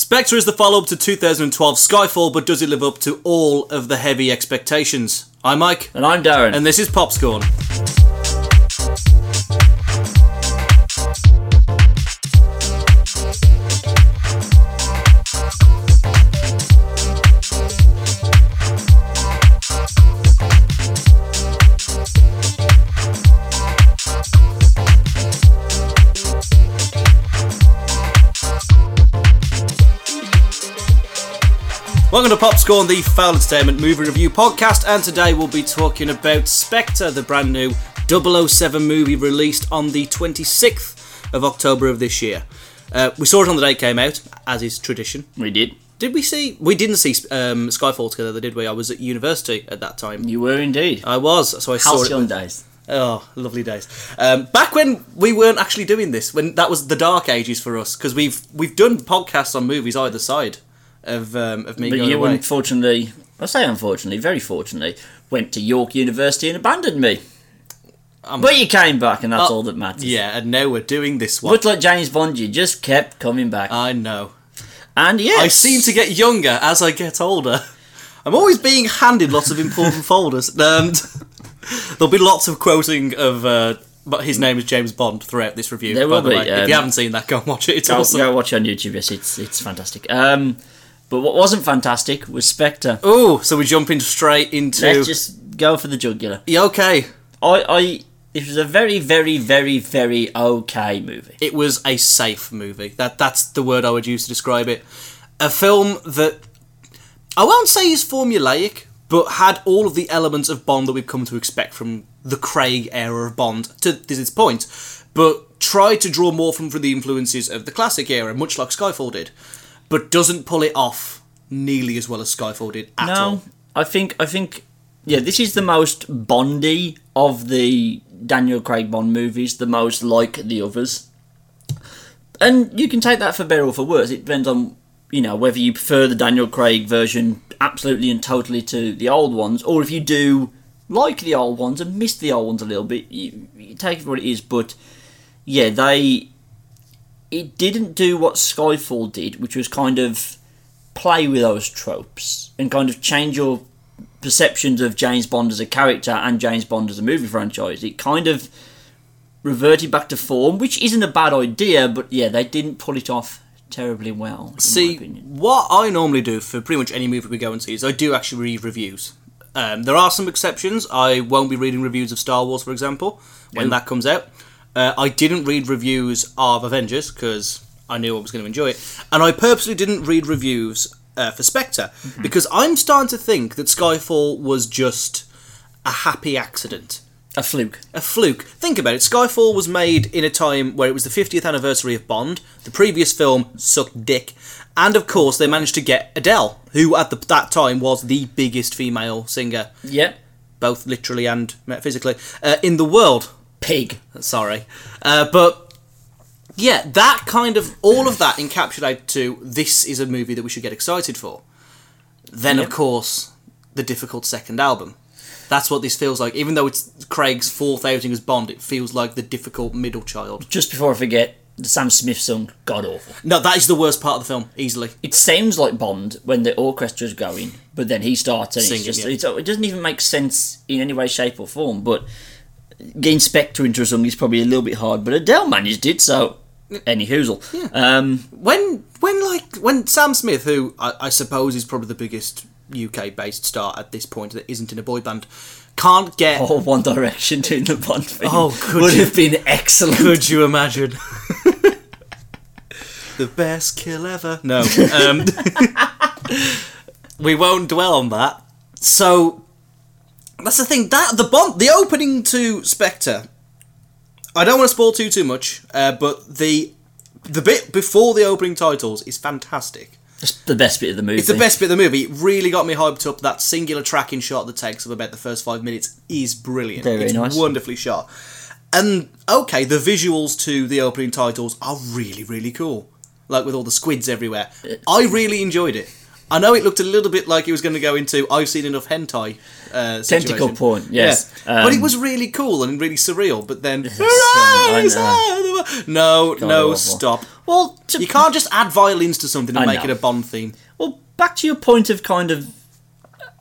Spectre is the follow up to 2012 Skyfall, but does it live up to all of the heavy expectations? I'm Mike, And I'm Darren. and this is Popscorn. Popscorn, the Foul Entertainment movie review podcast, and today we'll be talking about Spectre, the brand new 007 movie released on the 26th of October of this year. Uh, we saw it on the day it came out, as is tradition. we did. Did we see? We didn't see um, Skyfall together, did we? I was at university at that time. You were indeed. I was, so I saw it. Halcyon days. Oh, lovely days. Um, back when we weren't actually doing this, when that was the dark ages for us, because we've we've done podcasts on movies either side of um, of me But going you, away. unfortunately, I say unfortunately, very fortunately, went to York University and abandoned me. but you came back, and that's Oh, all that matters. Yeah, and now we're doing this one. Much like James Bond, you just kept coming back. I know. and yeah, I seem to get younger as I get older. I'm always being handed lots of important folders. And there'll be lots of quoting of. Uh, but his name is James Bond throughout this review. There by will the be, way. if um, you haven't seen that, go and watch it. It's Go, awesome. go watch it on YouTube. Yes, it's it's fantastic. Um, but what wasn't fantastic was Spectre. Oh, so we jump into straight into. Let's just go for the jugular. Yeah, okay. I, I, this was a very, very, very, very okay movie. It was a safe movie. That that's the word I would use to describe it. A film that I won't say is formulaic, but had all of the elements of Bond that we've come to expect from the Craig era of Bond to this point, but tried to draw more from, from the influences of the classic era, much like Skyfall did, but doesn't pull it off nearly as well as Skyfall did at no, all. I think I think yeah, this is the most Bondy of the Daniel Craig Bond movies, the most like the others. And you can take that for better or for worse. It depends on you know whether you prefer the Daniel Craig version absolutely and totally to the old ones, or if you do like the old ones and miss the old ones a little bit. You, you take it for what it is, but yeah, they it didn't do what Skyfall did, which was kind of play with those tropes and kind of change your perceptions of James Bond as a character and James Bond as a movie franchise. It kind of reverted back to form, which isn't a bad idea, but yeah, they didn't pull it off terribly well. In See, what I normally do for pretty much any movie we go and see is I do actually read reviews. Um, there are some exceptions. I won't be reading reviews of Star Wars, for example, when that comes out. Uh, I didn't read reviews of Avengers because I knew I was going to enjoy it, and I purposely didn't read reviews uh, for Spectre because I'm starting to think that Skyfall was just a happy accident a fluke. a fluke. Think about it. Skyfall was made in a time where it was the 50th anniversary of Bond. The previous film sucked dick. And of course, they managed to get Adele, who at the, that time was the biggest female singer, Yep. both literally and metaphysically, uh, in the world. Pig. Sorry. Uh, but yeah, that kind of, all of that encapsulated to this is a movie that we should get excited for. Then, of course, the difficult second album. That's what this feels like. Even though it's Craig's fourth outing as Bond, it feels like the difficult middle child. Just before I forget, the Sam Smith song, God awful. No, that is the worst part of the film, easily. It sounds like Bond when the orchestra's going, but then he starts and Singing, it's just yeah. it's, it doesn't even make sense in any way, shape, or form. But getting Spectre into a song is probably a little bit hard, but Adele managed it, so any hoozle. Um, When, when like, when Sam Smith, who I, I suppose is probably the biggest UK-based star at this point that isn't in a boy band, can't get. or One Direction doing the Bond thing Oh, could would you- have been excellent. Could you imagine? the best kill ever. No. Um, we won't dwell on that. So that's the thing. That the Bond, the opening to Spectre. I don't want to spoil too too much, uh, but the the bit before the opening titles is fantastic. It's the best bit of the movie. It's the best bit of the movie. It really got me hyped up. That singular tracking shot that takes up about the first five minutes is brilliant. Very it's nice. wonderfully shot. And okay, the visuals to the opening titles are really, really cool. Like with all the squids everywhere. I really enjoyed it. I know it looked a little bit like it was going to go into I've seen enough hentai. Uh, Tentacle porn, yes. Yeah. but it Um, was really cool and really surreal. But then, know. no, no, stop. Well, to, You can't just add violins to something and I make know. it a Bond theme. Well, back to your point of kind of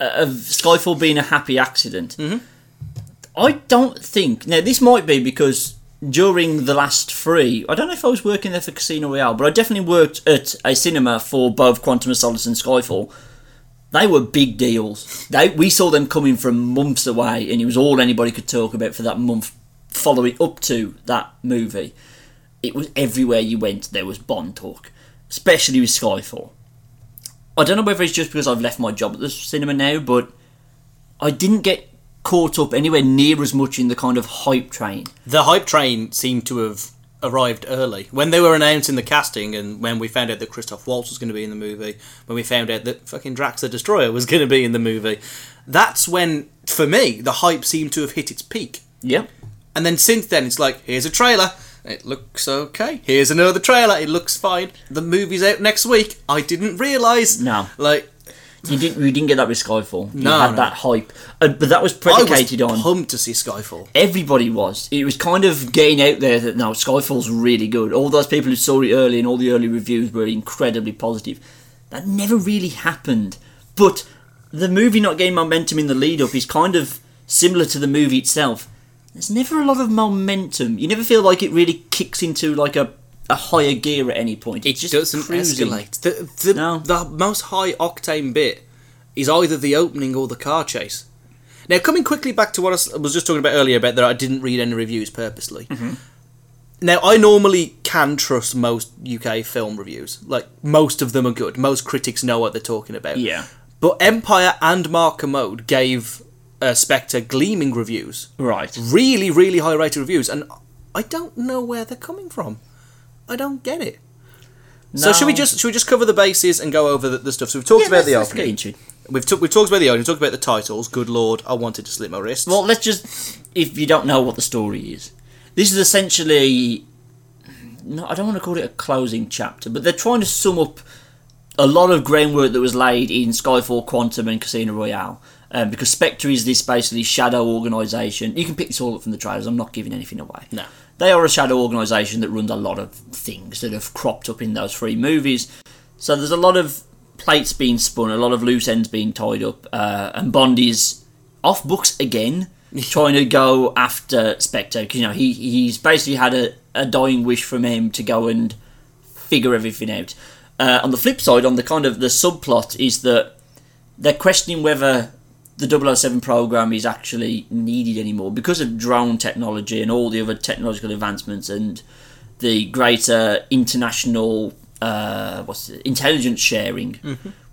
uh, of Skyfall being a happy accident. Mm-hmm. I don't think now this might be because during the last three, I don't know if I was working there for Casino Royale, but I definitely worked at a cinema for both Quantum of Solace and Skyfall. They were big deals. They we saw them coming from months away, and it was all anybody could talk about for that month following up to that movie. It was everywhere you went. There was Bond talk, especially with Skyfall. I don't know whether it's just because I've left my job at the cinema now, but I didn't get caught up anywhere near as much in the kind of hype train. The hype train seemed to have arrived early when they were announcing the casting, and when we found out that Christoph Waltz was going to be in the movie, when we found out that fucking Drax the Destroyer was going to be in the movie. That's when, for me, the hype seemed to have hit its peak. Yeah. And then since then, it's like, here's a trailer. It looks okay. Here's another trailer. It looks fine. The movie's out next week. I didn't realise. No. Like, You didn't. You didn't get that with Skyfall. You No, had no. that hype, uh, but that was I was predicated on pumped to see Skyfall. everybody was. It was kind of getting out there that now Skyfall's really good. All those people who saw it early and all the early reviews were incredibly positive. That never really happened. But the movie not getting momentum in the lead up is kind of similar to the movie itself. There's never a lot of momentum. You never feel like it really kicks into like a, a higher gear at any point. It just doesn't cruising. escalate. The, the, No. the most high octane bit is either the opening or the car chase. Now, coming quickly back to what I was just talking about earlier about that I didn't read any reviews purposely. Mm-hmm. Now, I normally can trust most UK film reviews. Like, most of them are good. Most critics know what they're talking about. Yeah. But Empire and Mark Kermode gave uh, Spectre gleaming reviews. Right. Really, really high rated reviews. And I don't know where they're coming from. I don't get it. So should we just should we just cover the bases and go over the, the stuff? So we've talked Yeah, about let's- the let's opening. into. We've t- we've talked about the opening. We've talked about the titles. Good lord, I wanted to slip my wrists. Well, let's just, if you don't know what the story is, this is essentially, no, I don't want to call it a closing chapter, but they're trying to sum up a lot of groundwork that was laid in Skyfall, Quantum, and Casino Royale. Um, because Spectre is this basically shadow organisation. You can pick this all up from the trailers. I'm not giving anything away. No. They are a shadow organisation that runs a lot of things that have cropped up in those three movies. So there's a lot of plates being spun, a lot of loose ends being tied up, uh, and Bond is off books again, trying to go after Spectre. 'cause, you know, he he's basically had a, a dying wish from him to go and figure everything out. Uh, on the flip side, on the kind of the subplot is that they're questioning whether the 007 program is actually needed anymore because of drone technology and all the other technological advancements and the greater international uh, what's it, intelligence sharing,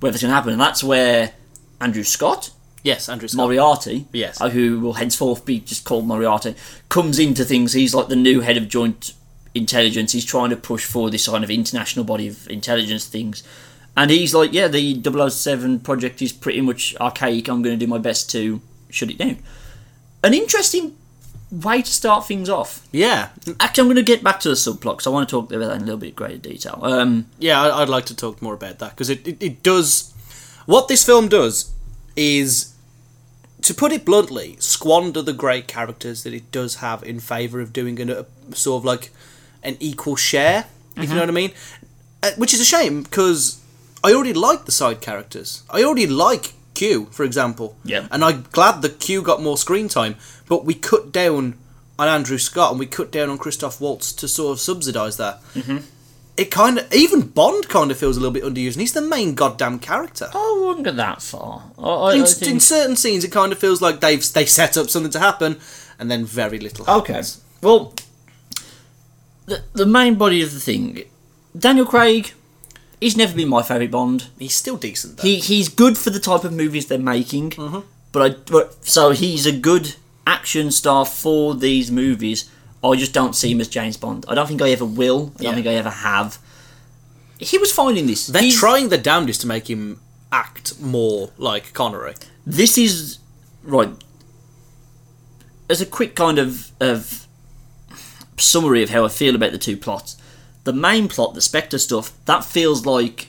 whether it's going to happen. And that's where Andrew Scott, yes, Andrew Scott. Moriarty, Yes. uh, who will henceforth be just called Moriarty, comes into things. He's like the new head of joint intelligence. He's trying to push for this kind of international body of intelligence things. And he's like, yeah, the 007 project is pretty much archaic. I'm going to do my best to shut it down. An interesting way to start things off. Yeah, Actually, I'm going to get back to the subplot because I want to talk about that in a little bit greater detail. Um, yeah. I'd like to talk more about that because it, it it does. What this film does is, to put it bluntly, squander the great characters that it does have in favour of doing an, a sort of like an equal share. If you know what I mean, uh, which is a shame because I already like the side characters. I already like Q, for example. Yeah. And I'm glad that Q got more screen time, but we cut down on Andrew Scott and we cut down on Christoph Waltz to sort of subsidise that. Mm-hmm. It kind of even Bond kind of feels a little bit underused, and he's the main goddamn character. Oh, I wouldn't go that far. I, I, in, I think- in certain scenes, it kind of feels like they've they set up something to happen, and then very little. Happens. Okay. Well, the, the main body of the thing, Daniel Craig, he's never been my favourite Bond. he's still decent. Though. He he's good for the type of movies they're making, mm-hmm. but I but so he's a good action star for these movies. I just don't see him as James Bond. I don't think I ever will. I don't Yeah. think I ever have. He was fine in this. They're He's- trying their damnedest to make him act more like Connery. this is right as a quick kind of of summary of how I feel about the two plots. The main plot, the Spectre stuff, that feels like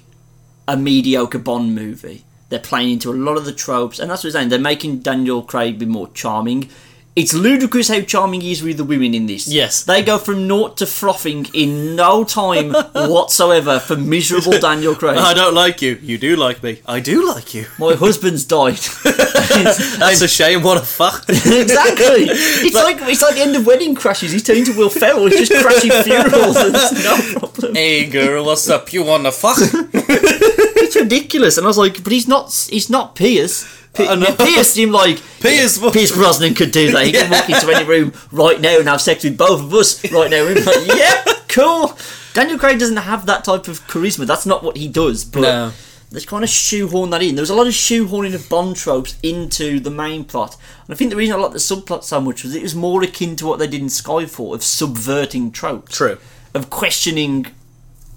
a mediocre Bond movie. They're playing into a lot of the tropes, and that's what I'm saying. They're making Daniel Craig be more charming. It's ludicrous how charming he is with the women in this. Yes. They go from naught to frothing in no time whatsoever for miserable Daniel Craig. I don't like you. You do like me. I do like you. My husband's died. That's a shame. What a fuck. exactly. It's like it's like the end of Wedding Crashers. He's turning to Will Ferrell. He's just crashing funerals. And no problem. hey girl, what's up? You wanna fuck? It's ridiculous. And I was like, but he's not. He's not Pierce. P- know. Pierce seemed like Pierce. Pierce Brosnan could do that. He can walk into any room right now and have sex with both of us right now. We'd like, yeah, cool. Daniel Craig doesn't have that type of charisma. That's not what he does. But No. they kind of shoehorn that in. There was a lot of shoehorning of Bond tropes into the main plot. And I think the reason I liked the subplot so much was it was more akin to what they did in Skyfall of subverting tropes. True. Of questioning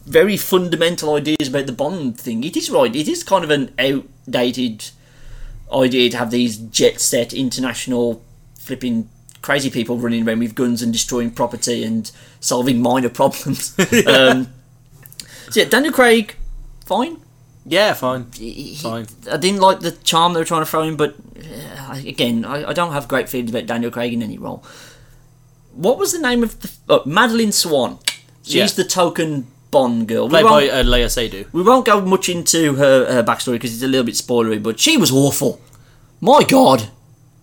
very fundamental ideas about the Bond thing. It is right. It is kind of an outdated idea to have these jet set international flipping crazy people running around with guns and destroying property and solving minor problems. um, so yeah, Daniel Craig, fine. Yeah, fine. He- Fine. I didn't like the charm they were trying to throw in, but uh, again, I, I don't have great feelings about Daniel Craig in any role. What was the name of the oh, Madeleine Swann? She's Yeah. the token Bond girl. Played by uh, Léa Seydoux. we won't go much into her, her backstory because it's a little bit spoilery, but she was awful. My God.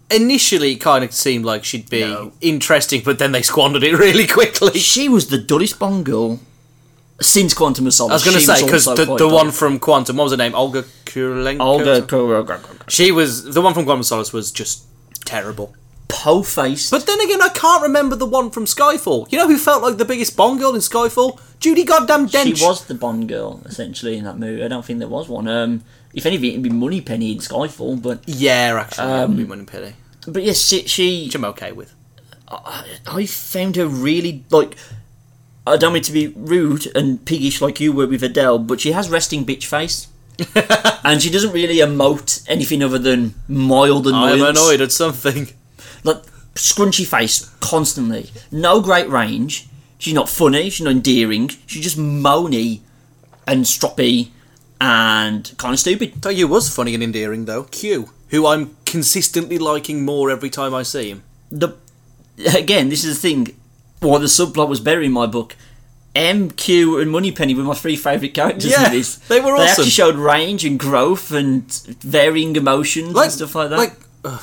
Initially, it kind of seemed like she'd be No. interesting, but then they squandered it really quickly. She was the dullest Bond girl since Quantum of Solace. I was going to say because the, the one from Quantum, what was her name? Olga Kurylenko. Olga Kurylenko. She was the one from Quantum of Solace was just terrible. Po faced. But then again, I can't remember the one from Skyfall. You know who felt like the biggest Bond girl in Skyfall? Judy Goddamn Dench. She was the Bond girl, essentially, in that movie. I don't think there was one. Um, if anything, it'd be Moneypenny in Skyfall, but Yeah, actually, Um, that would be Moneypenny, but yes, she, she which I'm okay with. I found her really like. I don't mean to be rude and piggish like you were with Adele, but she has resting bitch face, and she doesn't really emote anything other than mild annoyance. I'm annoyed at something. Like scrunchy face constantly. No great range. She's not funny. She's not endearing. She's just moany and stroppy and kind of stupid. Tell you was funny and endearing though. Q, who I'm consistently liking more every time I see him. The again, this is the thing. Why the subplot was better in my book. M, Q, and Moneypenny were my three favourite characters Yeah, in this. they were awesome. They actually showed range and growth and varying emotions and stuff like that. Like, uh,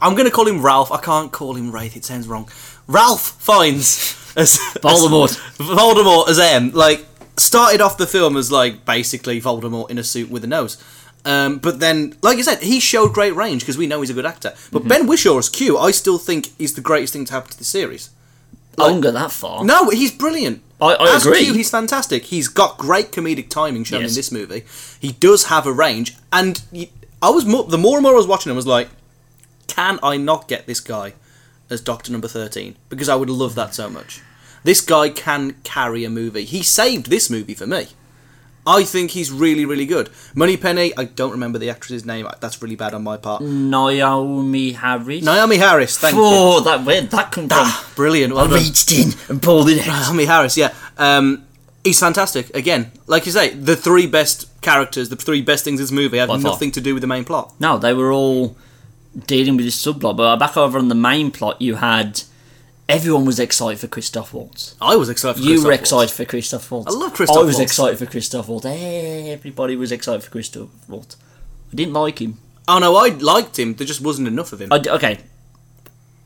I'm going to call him Ralph. I can't call him Rafe. It sounds wrong. Ralph Fiennes as Voldemort. As, Voldemort as M. Like started off the film as like basically Voldemort in a suit with a nose. Um, but then, like you said, he showed great range because we know he's a good actor. Mm-hmm. But Ben Whishaw as Q, I still think is the greatest thing to happen to the series. I won't go that far. No, he's brilliant. I- I As agree. Q, he's fantastic. He's got great comedic timing shown Yes. in this movie. He does have a range, and y- I was more, the more and more I was watching him, I was like, can I not get this guy as Doctor Number Thirteen? Because I would love that so much. This guy can carry a movie. He saved this movie for me. I think he's really, really good. Moneypenny, I don't remember the actress's name. That's really bad on my part. Naomie Harris. Naomie Harris, thank you. Oh, that where'd that come from? Brilliant. Well I done. reached in and pulled it out. Naomie Harris, yeah. Um, he's fantastic. Again, like you say, the three best characters, the three best things in this movie have By far. nothing to do with the main plot. No, they were all dealing with this subplot. But back over on the main plot, you had everyone was excited for Christoph Waltz. I was excited for You Christoph were Waltz. excited for Christoph Waltz. I love Christoph I was Waltz. excited for Christoph Waltz. Everybody was excited for Christoph Waltz. I didn't like him. Oh no, I liked him. There just wasn't enough of him. I d okay,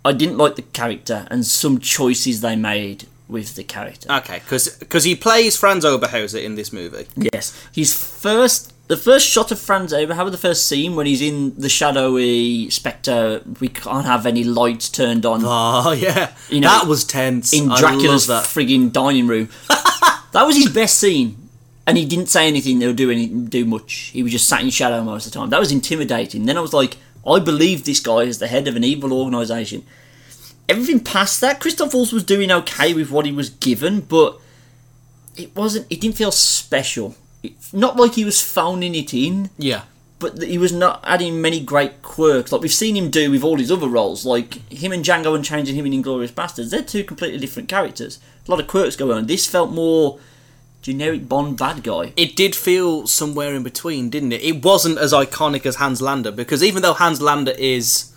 I didn't like the character and some choices they made with the character. Okay, because he plays Franz Oberhauser in this movie. Yes, his first, the first shot of Franz Oberhauser, the first scene when he's in the shadowy spectre, we can't have any lights turned on Oh yeah, You know, that was tense. in I Dracula's love that. frigging dining room. that was his best scene, and he didn't say anything or do any do much. He was just sat in shadow most of the time. That was intimidating. Then I was like, I believe this guy is the head of an evil organisation. Everything past that, Christoph Waltz was doing okay with what he was given, but it wasn't. It didn't feel special. Not like he was phoning it in Yeah, but he was not adding many great quirks like we've seen him do with all his other roles like him and Django and changing him in Inglourious Basterds they're two completely different characters a lot of quirks go on this felt more generic Bond bad guy it did feel somewhere in between, didn't it? It wasn't as iconic as Hans Landa because even though Hans Landa is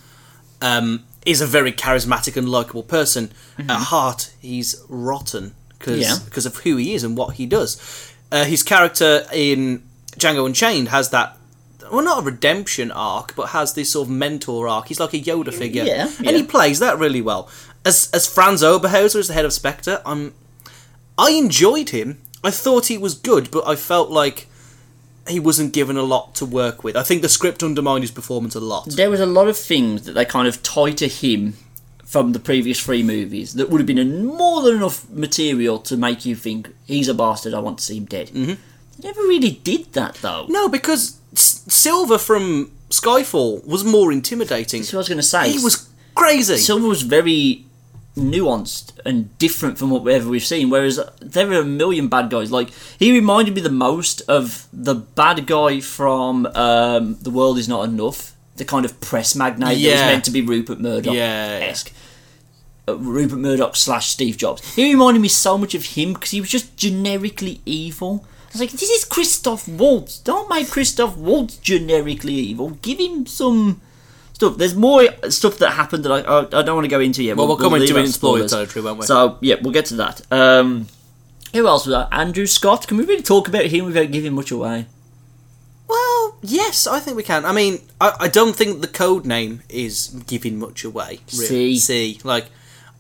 um, is a very charismatic and likable person. At heart, he's rotten because Yeah. of who he is and what he does. Uh, his character in Django Unchained has that. Well, not a redemption arc, but has this sort of mentor arc. He's like a Yoda figure, Yeah, and he plays that really well. As as Franz Oberhauser as the head of Spectre, I'm I enjoyed him. I thought he was good, but I felt like he wasn't given a lot to work with. I think the script undermined his performance a lot. There was a lot of things that they kind of tied to him from the previous three movies that would have been more than enough material to make you think he's a bastard. I want to see him dead. Mm-hmm. They never really did that though. No, because S- Silva from Skyfall was more intimidating. That's what I was going to say. He was crazy. Silva was very nuanced and different from whatever we've seen. Whereas there are a million bad guys. Like he reminded me the most of the bad guy from um, The World Is Not Enough, the kind of press magnate that was meant to be Rupert Murdoch Yeah, yeah. esque. Uh, Rupert Murdoch slash Steve Jobs. He reminded me so much of him because he was just generically evil. I was like, this is Christoph Waltz. Don't make Christoph Waltz generically evil. Give him some stuff. There's more stuff that happened that I I, I don't want to go into yet. Well, we'll come into leave it out in spoiler spoilers. territory, won't we? So yeah, we'll get to that. Um, who else was that? Andrew Scott. Can we really talk about him without giving much away? Well, yes, I think we can. I mean, I, I don't think the code name is giving much away. Really. C. C. Like,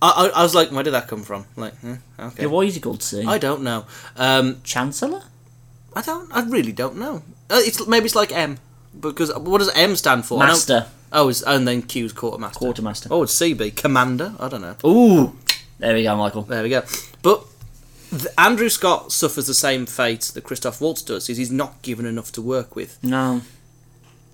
I, I, I was like, where did that come from? Like, hmm, okay. Yeah, why is he called C? I don't know. Um, Chancellor. I don't. I really don't know. Uh, it's maybe it's like M because what does M stand for? I don't- Master. Oh, it's, and then Q's quartermaster. Quartermaster. Oh, it's CB commander. I don't know. Ooh. There we go, Michael. There we go. But th- Andrew Scott suffers the same fate that Christoph Waltz does. Is he's not given enough to work with. No.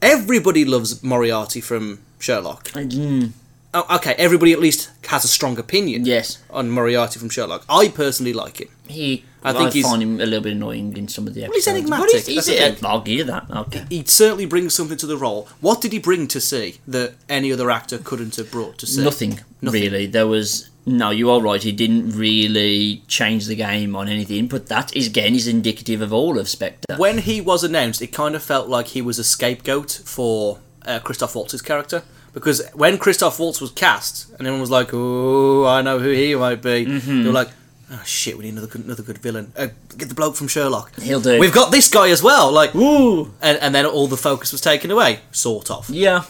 Everybody loves Moriarty from Sherlock. Mm, Oh, okay, everybody at least has a strong opinion yes. on Moriarty from Sherlock. I personally like him. He. I I think think he's- find him a little bit annoying in some of the he's episodes. enigmatic, But he's, he's, the yeah, thing. I'll give you that. Okay. He certainly brings something to the role. What did he bring to see that any other actor couldn't have brought to see? Nothing, Nothing. really. There was no. You are right. He didn't really change the game on anything. But that is again is indicative of all of Spectre. When he was announced, it kind of felt like he was a scapegoat for uh, Christoph Waltz's character. Because when Christoph Waltz was cast, and everyone was like, "Oh, I know who he might be," Mm-hmm. they were like, "Oh shit, we need another good, another good villain. Uh, get the bloke from Sherlock. He'll do. We've got this guy as well." Like, Ooh. and, and then all the focus was taken away, sort of. Yeah.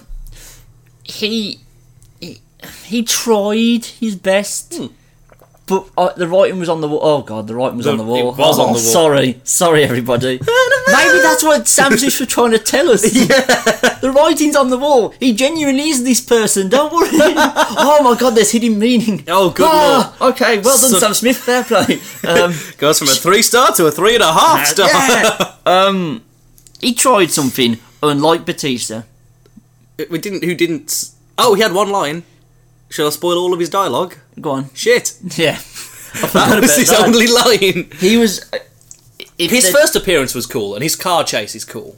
He. He, he tried his best. Hmm. But uh, the writing was on the wall. Oh god, the writing was The- on the wall. it was oh, on the wall. Sorry, sorry, everybody. Maybe that's what Sam Smith was trying to tell us. yeah. The writing's on the wall. He genuinely is this person. Don't worry. oh my god, there's hidden meaning. Oh, good Ah, Okay, well done, So- Sam Smith. Fair play. Um, Goes from a three star to a three and a half star. yeah. um, he tried something unlike Bautista. we didn't. Who didn't? Oh, he had one line. Shall I spoil all of his dialogue? Go on. Shit. Yeah. That was his that. only line. He was. uh, If His the- first appearance was cool, and his car chase is cool.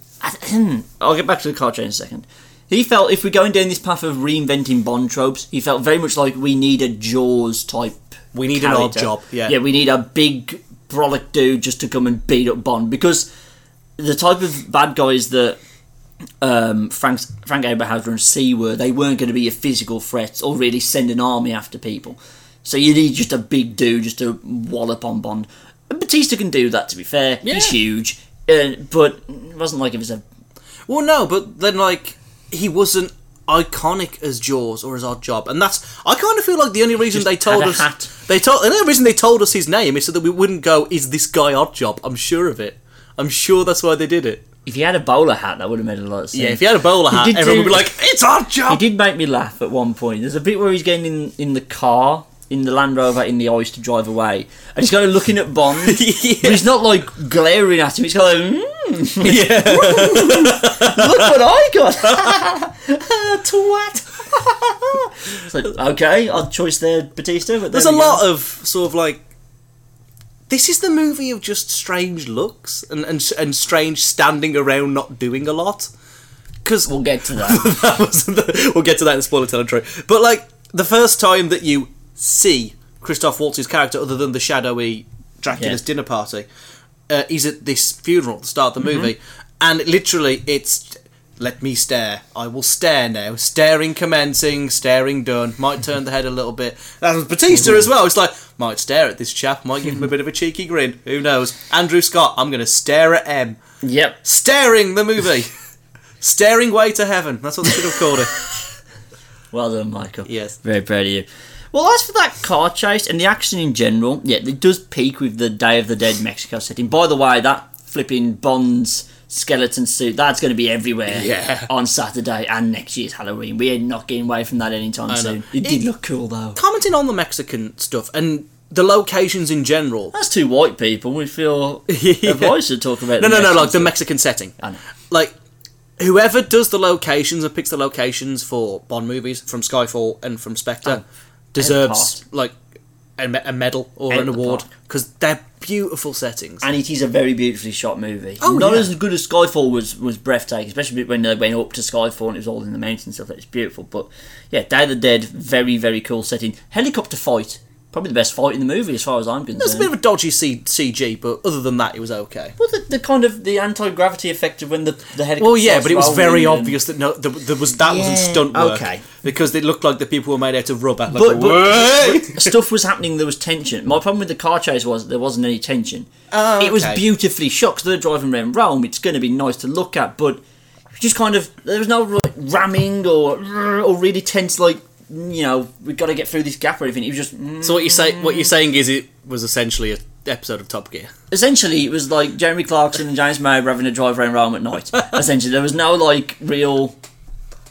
I'll get back to the car train in a second. He felt if we're going down this path of reinventing Bond tropes, he felt very much like we need a Jaws type. We need an odd character. job. Yeah. Yeah, we need a big brolic dude just to come and beat up Bond because the type of bad guys that um, Frank Frank Oberhauser and C were, they weren't going to be a physical threat or really send an army after people. So you need just a big dude just to wallop on Bond. And Bautista can do that. To be fair, Yeah. he's huge, uh, but it wasn't like it was a Well, no, but then like he wasn't iconic as Jaws or as Odd Job, and that's I kind of feel like the only reason Just they told us hat. they told the only reason they told us his name is so that we wouldn't go, "Is this guy Odd Job?" I'm sure of it. I'm sure that's why they did it. If he had a bowler hat, that would have made a lot of sense. Yeah, if he had a bowler hat, everyone do- would be like, "It's Odd He did make me laugh at one point. There's a bit where he's getting in, in the car, in the Land Rover, in the ice to drive away, and he's kind of looking at Bond. But he's not like glaring at him. He's kind of like, mm, yeah. look what I got, twat. it's like, okay, odd choice there, Bautista. But There's a go. lot of sort of like. This is the movie of just strange looks and and, and strange standing around not doing a lot. Because We'll get to that. that the, we'll get to that in spoiler territory. But like the first time that you see Christoph Waltz's character, other than the shadowy Dracula's Yeah. dinner party, uh, he's at this funeral at the start of the Mm-hmm. movie, and literally it's Let me stare. I will stare now. Staring commencing, staring done. Might turn the head a little bit. That was Bautista as well. It's like, might stare at this chap, might give him a bit of a cheeky grin. Who knows? Andrew Scott, I'm going to stare at M. Yep. Staring the movie. Staring way to heaven. That's what they should have called it. Well done, Michael. Yes. Very proud of you. Well, as for that car chase and the action in general, yeah, it does peak with the Day of the Dead Mexico setting. By the way, that flipping Bond's skeleton suit, that's going to be everywhere Yeah. on Saturday and next year's Halloween. We are not getting away from that anytime soon. It did look cool, though. Commenting on the Mexican stuff and the locations in general. That's two white people. We feel Yeah. obliged to talk about No, no, no, Mexican like the. Mexican setting. I know. Like, whoever does the locations and picks the locations for Bond movies from Skyfall and from Spectre oh, deserves, like, a, me- a medal or Out an award because they're beautiful settings. and it is a very beautifully shot movie. Oh, Not yeah. as good as Skyfall was was breathtaking, especially when they went up to Skyfall and it was all in the mountains and stuff. It's beautiful, but yeah, Day of the Dead, very very cool setting. Helicopter fight, probably the best fight in the movie as far as I'm concerned. There's a bit of a dodgy C- CG, but other than that, it was okay. well, the, the kind of the anti gravity effect of when the the helicopter. Well, yeah, but it was very and- obvious that no, there, there was that wasn't stunt work. okay. because it looked like the people were made out of rubber. Like, But, but, but stuff was happening. There was tension. My problem with the car chase was there wasn't any tension. Oh, It was beautifully shot because they're driving around Rome. It's going to be nice to look at, but just kind of there was no like, ramming or or really tense like you know we've got to get through this gap or anything. It was just mm. So what you say? What you're saying is it was essentially a episode of Top Gear. essentially it was like Jeremy Clarkson and James May were having a drive around Rome at night. essentially, there was no like real.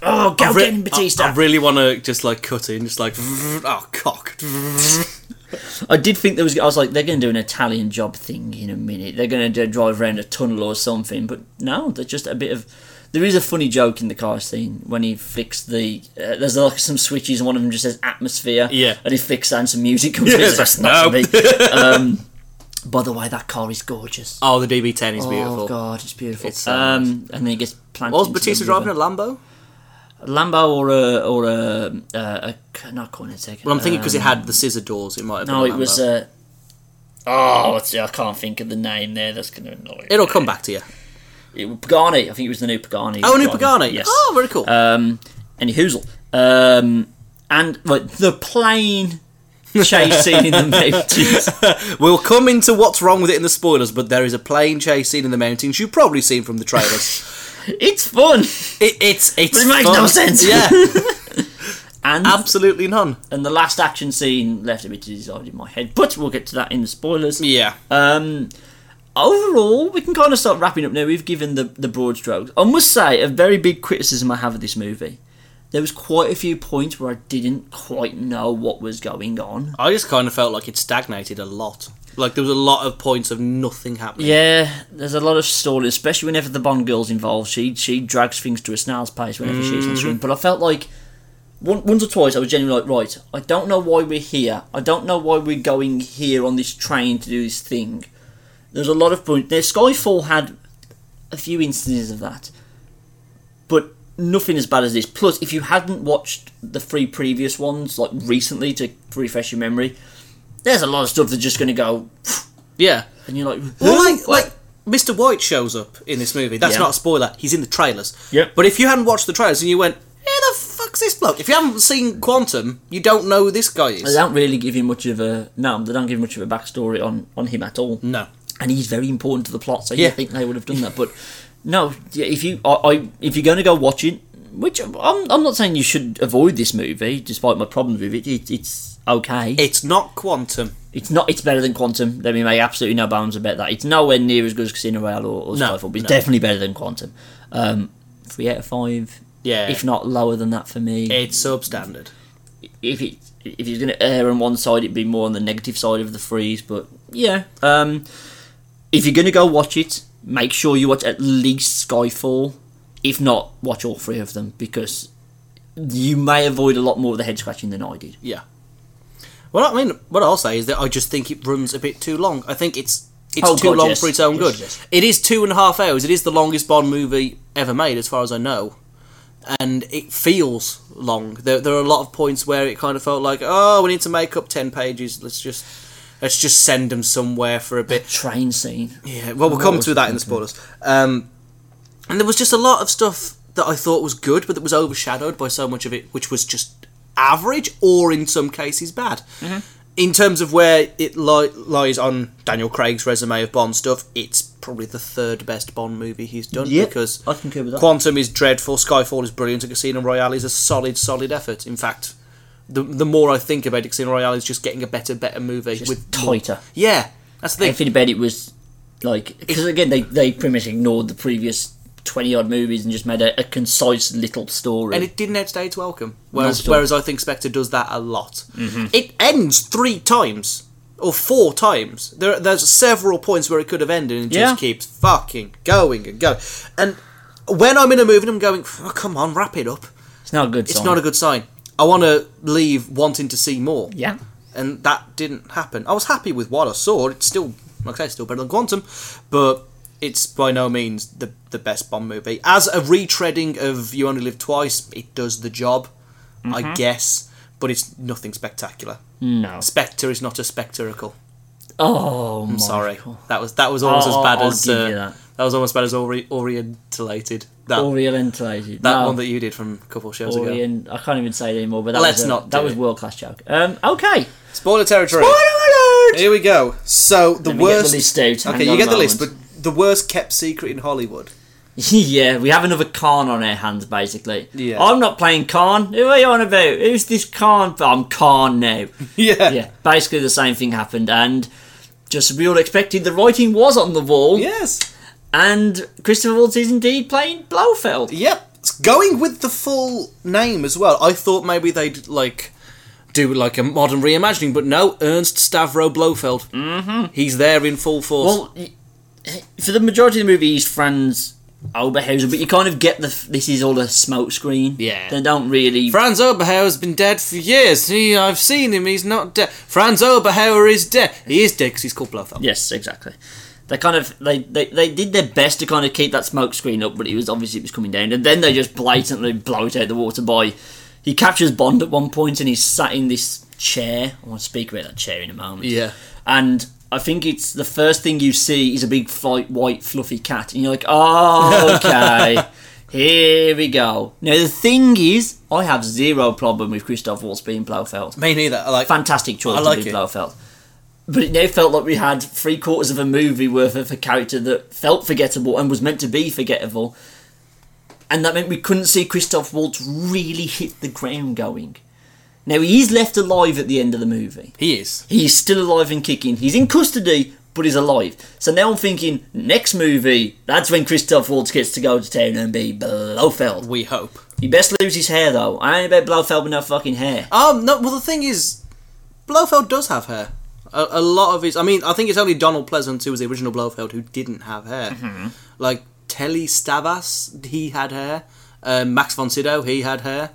Oh, go I re- get him, Bautista! I, I really want to just like cut in, just like oh cock. I did think there was. I was like, they're going to do an Italian job thing in a minute. They're going to drive around a tunnel or something. But no, they're just a bit of. There is a funny joke in the car scene when he flicks the. Uh, there's like some switches and one of them just says atmosphere. Yeah. And he flicks and some music comes Yeah, in. it's That's like, not no. me. um, by the way, that car is gorgeous. Oh, the DB10 is beautiful. Oh god, it's beautiful. It's so um, and then he gets planted. What was Bautista driving a Lambo? A Lambo or a or a, uh, a not Cornetec. Well, I'm thinking because um, it had the scissor doors, it might have been. No, a it was. Lambo. Uh, oh, I can't think of the name there. That's going to annoy. It'll come back to you. It Pagani. I think it was the new Pagani. Oh, new. Pagani. Yes. Oh, very cool. Um, and Hoozle. Um, and like the plane chase scene in the mountains. we'll come into what's wrong with it in the spoilers, but there is a plane chase scene in the mountains. You've probably seen from the trailers. It's fun, it, it's it's. but it makes fun. no sense. Yeah, And absolutely none. and the last action scene left a bit to decide in my head, but we'll get to that in the spoilers. Yeah. Um, overall, we can kind of start wrapping up now. We've given the, the broad strokes. I must say, a very big criticism I have of this movie. There was quite a few points where I didn't quite know what was going on. I just kind of felt like it stagnated a lot. Like there was a lot of points of nothing happening. Yeah, there's a lot of story, especially whenever the Bond girl's involved. She she drags things to a snail's pace whenever she's on mm-hmm. screen. But I felt like one, once or twice I was genuinely like, right, I don't know why we're here. I don't know why we're going here on this train to do this thing. There's a lot of points. There, Skyfall had a few instances of that, but nothing as bad as this. Plus, if you hadn't watched the three previous ones like recently to refresh your memory, there's a lot of stuff that's just going to go, Yeah. and you're like, Well, like, like Mr. White shows up in this movie. That's Yeah. not a spoiler. He's in the trailers. Yep. But if you hadn't watched the trailers and you went, "Who the fuck's this bloke?" If you haven't seen Quantum, you don't know who this guy is. They don't really give you much of a no. They don't give much of a backstory on on him at all. No. And he's very important to the plot. So Yeah. you think they would have done that, but no. If you, I, I if you're going to go watch it, which I'm, I'm not saying you should avoid this movie, despite my problems with it. it it's okay. It's not Quantum. it's not. It's better than Quantum. Let me make absolutely no bounds about that. It's nowhere near as good as Casino Royale or, or No, Skyfall, but it's no. definitely better than Quantum. Um, three out of five. Yeah. If not lower than that for me. It's substandard. if it if you're going to err on one side, it'd be more on the negative side of the freeze. But yeah, um, if you're going to go watch it, make sure you watch at least Skyfall. If not, watch all three of them because you may avoid a lot more of the head scratching than I did. Yeah. Well, I mean, what I'll say is that I just think it runs a bit too long. I think it's it's Oh, too God, long yes. for its own Yes, good. yes. It is two and a half hours. It is the longest Bond movie ever made, as far as I know. And it feels long. There, there are a lot of points where it kind of felt like, oh, we need to make up ten pages. Let's just let's just send them somewhere for a bit. Train scene. Yeah, well, we'll come to that in the spoilers. Um, and there was just a lot of stuff that I thought was good, but that was overshadowed by so much of it, which was just average or in some cases bad. Mm-hmm. In terms of where it li- lies on Daniel Craig's resume of Bond stuff, it's probably the third best Bond movie he's done Yep, because I concur with that. Quantum is dreadful, Skyfall is brilliant, and Casino Royale is a solid, solid effort. In fact, the the more I think about it, Casino Royale is just getting a better, better movie Just with more- tighter. Yeah, that's the thing. Everything about it was like because again they they pretty much ignored the previous twenty odd movies and just made a, a concise little story. and it didn't outstay its welcome. Whereas, Not at all. whereas I think Spectre does that a lot. Mm-hmm. It ends three times or four times. There, there's several points where it could have ended and it Yeah. just keeps fucking going and going. And when I'm in a movie, and I'm going, oh, come on, wrap it up. it's not a good. It's sign. not a good sign. I want to leave wanting to see more. yeah. and that didn't happen. I was happy with what I saw. It's still, like I say, still better than Quantum, but it's by no means the the best Bond movie. As a retreading of You Only Live Twice, it does the job, I guess, but it's nothing spectacular. No. Spectre is not a spectacle. Oh, I'm sorry. That was that was almost I'll- as bad I'll as uh, that. that was almost as bad as ori- orientalated. That Orientalated. that no. one that you did from a couple of shows ago. I can't even say it anymore. But that Let's was a, not That was world class joke. Um. Okay. Spoiler territory. Spoiler alert! Here we go. So the get the worst. list out. Okay, on you get the list, but the worst kept secret in Hollywood. yeah, we have another Khan on our hands, basically. Yeah. I'm not playing Khan. Who are you on about? Who's this Khan? I'm Khan now. Yeah. yeah, basically the same thing happened, and just as we all expected, the writing was on the wall, Yes. And Christopher Waltz is indeed playing Blofeld. Yep. It's Going with the full name as well. I thought maybe they'd like do like a modern reimagining, but no. Ernst Stavro Blofeld. Mm-hmm. He's there in full force. Well, for the majority of the movie, he's Franz Oberhauser, but you kind of get the this is all a smokescreen. Yeah. they don't really. Franz Oberhauser has been dead for years. He, I've seen him. He's not dead. Franz Oberhauser is dead. He is dead because he's called Blofeld. Yes, exactly. They kind of they, they, they did their best to kind of keep that smoke screen up, but it was obviously it was coming down, and then they just blatantly blow it out the water by he captures Bond at one point and he's sat in this chair. I want to speak about that chair in a moment. Yeah. and I think it's the first thing you see is a big white fluffy cat, and you're like, oh okay. Here we go. Now the thing is, I have zero problem with Christoph Waltz being Blofeld Me neither. I like. fantastic choice I like to be it. Blofeld. But it now felt like we had three quarters of a movie worth of a character that felt forgettable and was meant to be forgettable. And that meant we couldn't see Christoph Waltz really hit the ground going. Now he is left alive at the end of the movie. He is. He's still alive and kicking. He's in custody, but he's alive. So now I'm thinking, next movie, that's when Christoph Waltz gets to go to town and be Blofeld. We hope. He best lose his hair though. I ain't about Blofeld with no fucking hair. Um, no. Well, the thing is, Blofeld does have hair. A, a lot of his. I mean, I think it's only Donald Pleasence who was the original Blofeld who didn't have hair. Mm-hmm. Like Telly Stavas, he had hair. Um, Max von Sydow, he had hair.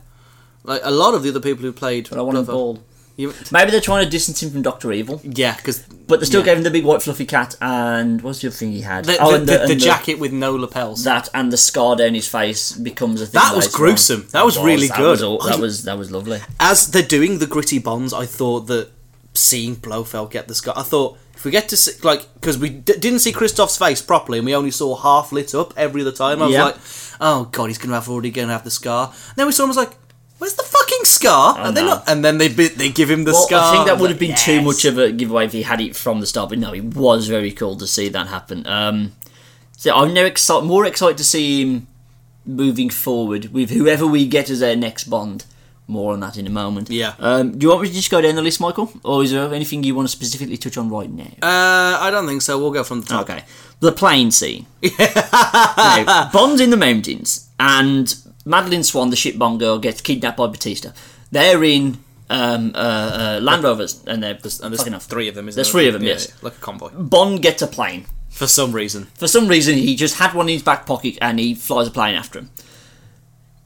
Like a lot of the other people who played. But I want him bald. You- Maybe they're trying to distance him from Doctor Evil, yeah, because but they still Yeah. gave him the big white fluffy cat and what's the other thing he had? the, oh, the, and the, and the jacket with no lapels. that and the scar down his face becomes a thing. That was gruesome. on. That was really that good. Was all, that was that was lovely. As they're doing the gritty bonds, I thought that seeing Blofeld get the scar. I thought if we get to see, like because we d- didn't see Christoph's face properly, and we only saw half lit up every other time. I was Yeah. like, oh god, he's gonna have already gonna have the scar. And then we saw him I was like. Where's the fucking scar? Are they know. not? And then they bi- they give him the Well, scar. I think that would have been yes. too much of a giveaway if he had it from the start. But no, it was very cool to see that happen. Um, so I'm now excited, more excited to see him moving forward with whoever we get as our next Bond. More on that in a moment. Yeah. Um, do you want me to just go down the list, Michael, or is there anything you want to specifically touch on right now? Uh, I don't think so. We'll go from the top. Okay. The plane scene. now, Bond's in the mountains, and Madeleine Swann, the ship bomb girl, gets kidnapped by Bautista. They're in um, uh, uh, Land Rovers, and they're And there's fucking off. three of them. Isn't There's there? three of them, Yeah, yes. yeah, like a convoy. Bond gets a plane. For some reason, For some reason, he just had one in his back pocket, and he flies a plane after him.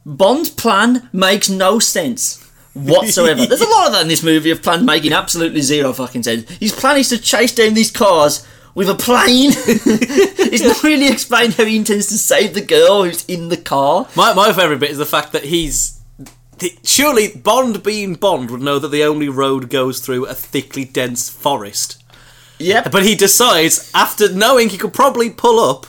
Bond's plan makes no sense whatsoever. There's a lot of that in this movie of plans making absolutely zero fucking sense. His plan is to chase down these cars with a plane. it's not really explained how he intends to save the girl who's in the car. my my favourite bit is the fact that he's. th- Surely Bond, being Bond, would know that the only road goes through a thickly dense forest. Yep. But he decides, after knowing he could probably pull up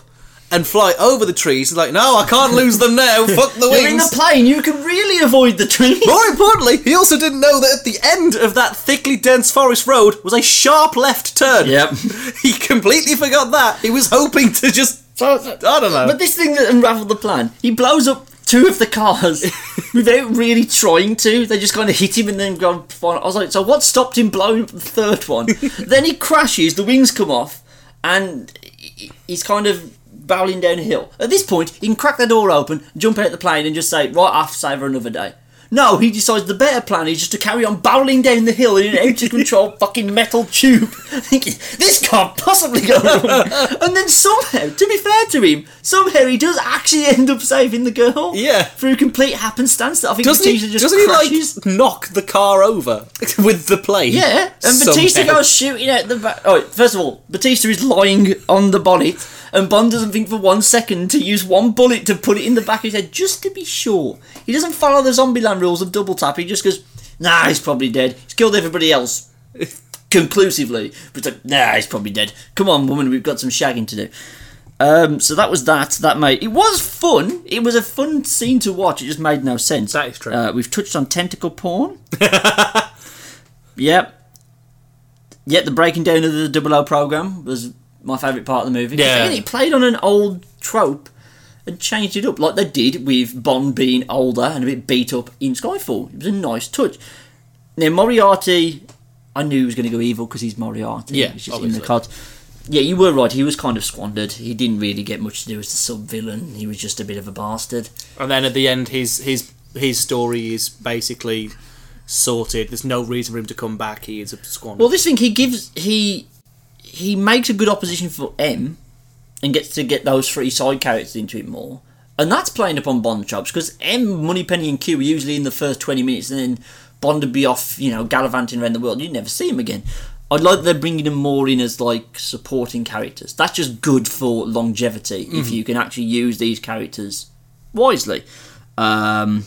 and fly over the trees. He's like, no, I can't lose them now. Fuck the wings. You're in the plane, you can really avoid the trees. More importantly, he also didn't know that at the end of that thickly dense forest road was a sharp left turn. Yep. He completely forgot that. He was hoping to just. I don't know. But this thing that unravelled the plan, he blows up two of the cars without really trying to. They just kind of hit him and then gone. fine. I was like, so what stopped him blowing up the third one? then he crashes, the wings come off, and he's kind of barreling down a hill. At this point, he can crack the door open, jump out the plane, and just say, right, I'll save her another day. No, he decides the better plan is just to carry on barreling down the hill in an out of control fucking metal tube. Thinking, this can't possibly go wrong. and then somehow, to be fair to him, somehow he does actually end up saving the girl. Yeah. Through complete happenstance. I think doesn't Bautista he, just doesn't he crashes. like knock the car over with the plane? Yeah, and Bautista goes shooting at the back. Oh, first of all, Bautista is lying on the bonnet, and Bond doesn't think for one second to use one bullet to put it in the back of his head just to be sure. He doesn't follow the Zombieland rules of double tap. He just goes, "Nah, he's probably dead. He's killed everybody else." Conclusively, but it's like, nah, he's probably dead. Come on, woman, we've got some shagging to do. Um, so that was that. That made it was fun. It was a fun scene to watch. It just made no sense. That is true. Uh, we've touched on tentacle porn. yep. Yet the breaking down of the Double O program was my favourite part of the movie. Yeah. again, it played on an old trope and changed it up like they did with Bond being older and a bit beat up in Skyfall. It was a nice touch. Now Moriarty, I knew he was going to go evil because he's Moriarty. Yeah, It's just in the cards. Yeah, you were right. He was kind of squandered. He didn't really get much to do as the sub villain. He was just a bit of a bastard. And then at the end, his his his story is basically sorted. There's no reason for him to come back. He is a squandered. Well, this thing he gives he he makes a good opposition for M, and gets to get those three side characters into it more, and that's playing upon Bond tropes because M, Moneypenny, and Q are usually in the first twenty minutes, and then Bond would be off, you know, gallivanting around the world. You'd never see him again. I'd like they're bringing them more in as like supporting characters. That's just good for longevity if you can actually use these characters wisely. Um,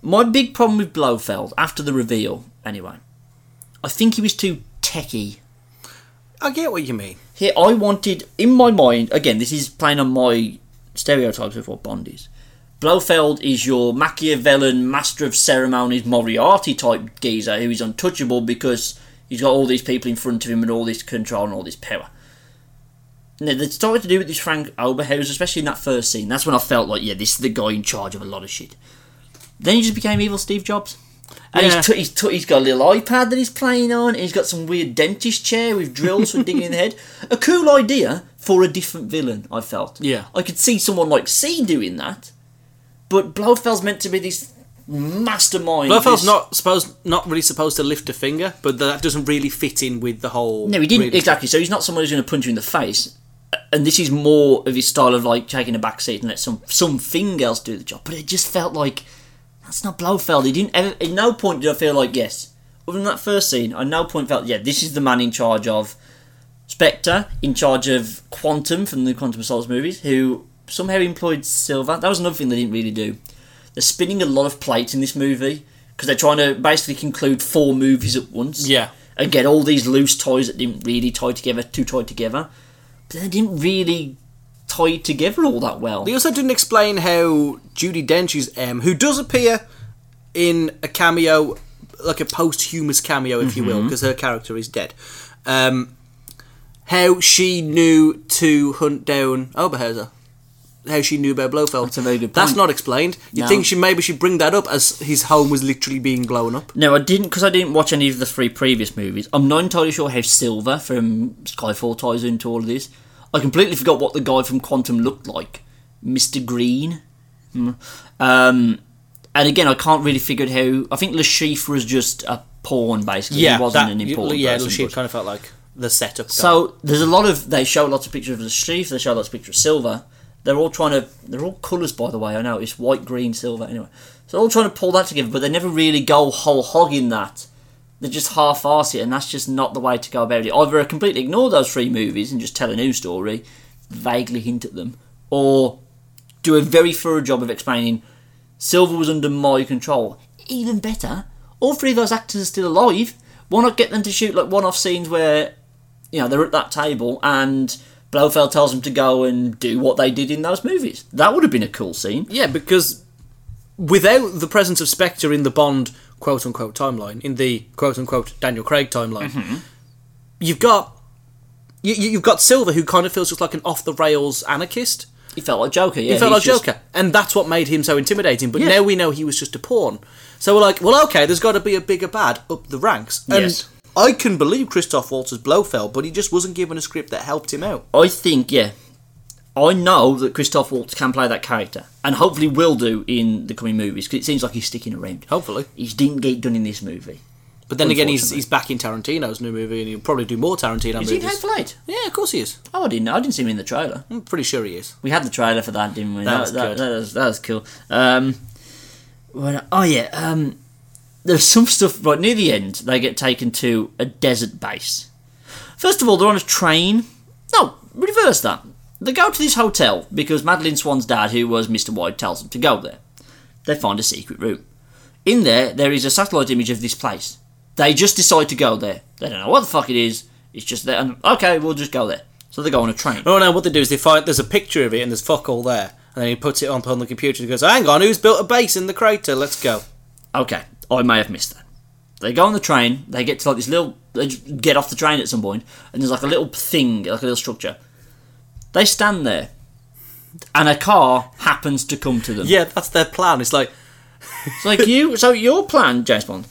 my big problem with Blofeld after the reveal, anyway, I think he was too techie. I get what you mean. Here, I wanted in my mind again. This is playing on my stereotypes of what Bond is. Blofeld is your Machiavellian master of ceremonies, Moriarty type geezer who is untouchable because he's got all these people in front of him and all this control and all this power. Now, they started to do with this Franz Oberhauser, especially in that first scene. That's when I felt like, yeah, this is the guy in charge of a lot of shit. Then he just became evil Steve Jobs. And Yeah. he's, t- he's, t- he's got a little iPad that he's playing on, and he's got some weird dentist chair with drills for digging in the head. A cool idea for a different villain, I felt. Yeah. I could see someone like C doing that, but Blofeld's meant to be this mastermind. Blofeld's this- not supposed, not really supposed to lift a finger, but that doesn't really fit in with the whole. No, he didn't really- exactly. So he's not someone who's going to punch you in the face. And this is more of his style of like taking a back seat and let some something else do the job. But it just felt like that's not Blofeld. He didn't. Ever, at no point did I feel like yes. Other than that first scene, I no point felt yeah. This is the man in charge of Spectre, in charge of Quantum from the Quantum of Solace movies, who somehow employed Silva. That was another thing they didn't really do. They're spinning a lot of plates in this movie because they're trying to basically conclude four movies at once Yeah. and get all these loose toys that didn't really tie together, too tied together. But they didn't really tie it together all that well. They also didn't explain how Judi Dench's M, who does appear in a cameo, like a posthumous cameo, if you will, Mm-hmm. because her character is dead. Um, how she knew to hunt down Oberhauser. How she knew about Blofeld. That's a very good point. That's not explained. You No. think she maybe should bring that up as his home was literally being blown up. No, I didn't because I didn't watch any of the three previous movies. I'm not entirely sure how Silva from Skyfall ties into all of this. I completely forgot what the guy from Quantum looked like, Mister Green. Hmm. Um, and again, I can't really figure out how. I think Chiffre was just a pawn, basically. Yeah, he wasn't an important yeah, person. she kind of felt like the setup. guy. So there's a lot of they show lots of pictures of the Steve, they show lots of pictures of silver. They're all trying to they're all colours by the way, I know, it's white, green, silver, anyway. So they're all trying to pull that together, but they never really go whole hog in that. They just half arse it and that's just not the way to go about it. Either completely ignore those three movies and just tell a new story, vaguely hint at them, or do a very thorough job of explaining Silva was under my control. Even better, all three of those actors are still alive. Why not get them to shoot like one-off scenes where, you know, they're at that table and Blofeld tells them to go and do what they did in those movies. That would have been a cool scene. Yeah, because without the presence of Spectre in the Bond quote unquote timeline, in the quote unquote Daniel Craig timeline, Mm-hmm. you've got you, you- you've got Silva who kind of feels just like an off the rails anarchist. He felt like Joker. Yeah, He felt like just- Joker, and that's what made him so intimidating. But Yeah. now we know he was just a pawn. So we're like, well, okay, there's got to be a bigger bad up the ranks. And Yes. I can believe Christoph Waltz as Blofeld, but he just wasn't given a script that helped him out. I think, yeah. I know that Christoph Waltz can play that character, and hopefully will do in the coming movies, because it seems like he's sticking around. Hopefully. He didn't get done in this movie. But then again, he's, he's back in Tarantino's new movie, and he'll probably do more Tarantino Is he in movies. Hateful Eight? Yeah, of course he is. Oh, I didn't know. I didn't see him in the trailer. I'm pretty sure he is. We had the trailer for that, didn't we? That was that, that was, that was cool. Um, well, oh, yeah. Um, there's some stuff, right near the end, they get taken to a desert base. First of all, they're on a train. No, reverse that. They go to this hotel because Madeleine Swann's dad, who was Mr. White, tells them to go there. They find a secret room. In there, there is a satellite image of this place. They just decide to go there. They don't know what the fuck it is. It's just there. And okay, we'll just go there. So they go on a train. Oh no, what they do is they find there's a picture of it and there's fuck all there. And then he puts it up on the computer and goes, Hang on, who's built a base in the crater? Let's go. Okay, I may have missed that. They go on the train. They get to like this little. They get off the train at some point, and there's like a little thing, like a little structure. They stand there, and a car happens to come to them. Yeah, that's their plan. It's like It's like you. So your plan, James Bond,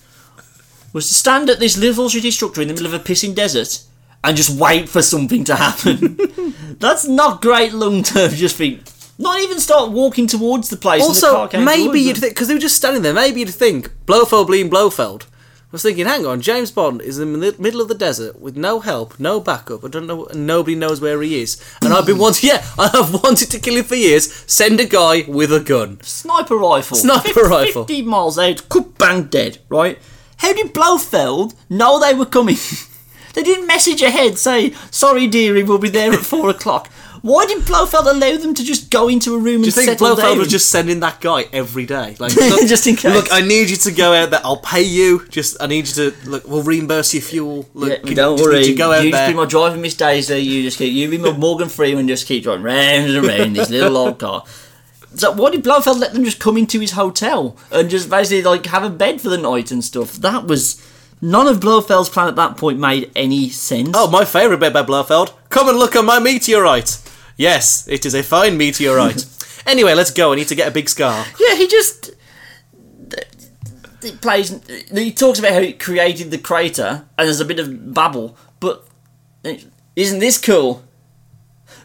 was to stand at this little shitty structure in the middle of a pissing desert and just wait for something to happen. That's not great long term. Just think. Not even start walking towards the place. the Also, car came maybe you'd think because they were just standing there. Maybe you'd think Blofeld being Blofeld. I was thinking, hang on, James Bond is in the middle of the desert with no help, no backup. I don't know, nobody knows where he is. And I've been wanting, yeah, I have wanted to kill him for years. Send a guy with a gun. Sniper rifle. Sniper 50 rifle. 50 miles out, cut bang dead, right? How did Blofeld know they were coming? they didn't message ahead, say, sorry dearie, we'll be there at four o'clock. Why did Blofeld allow them to just go into a room and? Do you think settle Blofeld down? was just sending that guy every day, like Just in case. Look, I need you to go out there. I'll pay you. Just, I need you to look. We'll reimburse your fuel. Look, Yeah, can don't just worry. Need you to go out you just there. be my driving Miss Daisy. You just keep you be my Morgan Freeman. Just keep driving round and round this little old car. So why did Blofeld let them just come into his hotel and just basically like have a bed for the night and stuff? That was none of Blofeld's plan at that point made any sense. Oh, my favourite bit about Blofeld. Come and look at my meteorite. Yes, it is a fine meteorite. anyway, let's go. I need to get a big scar. Yeah, he just he plays. He talks about how he created the crater, and there's a bit of babble. But isn't this cool?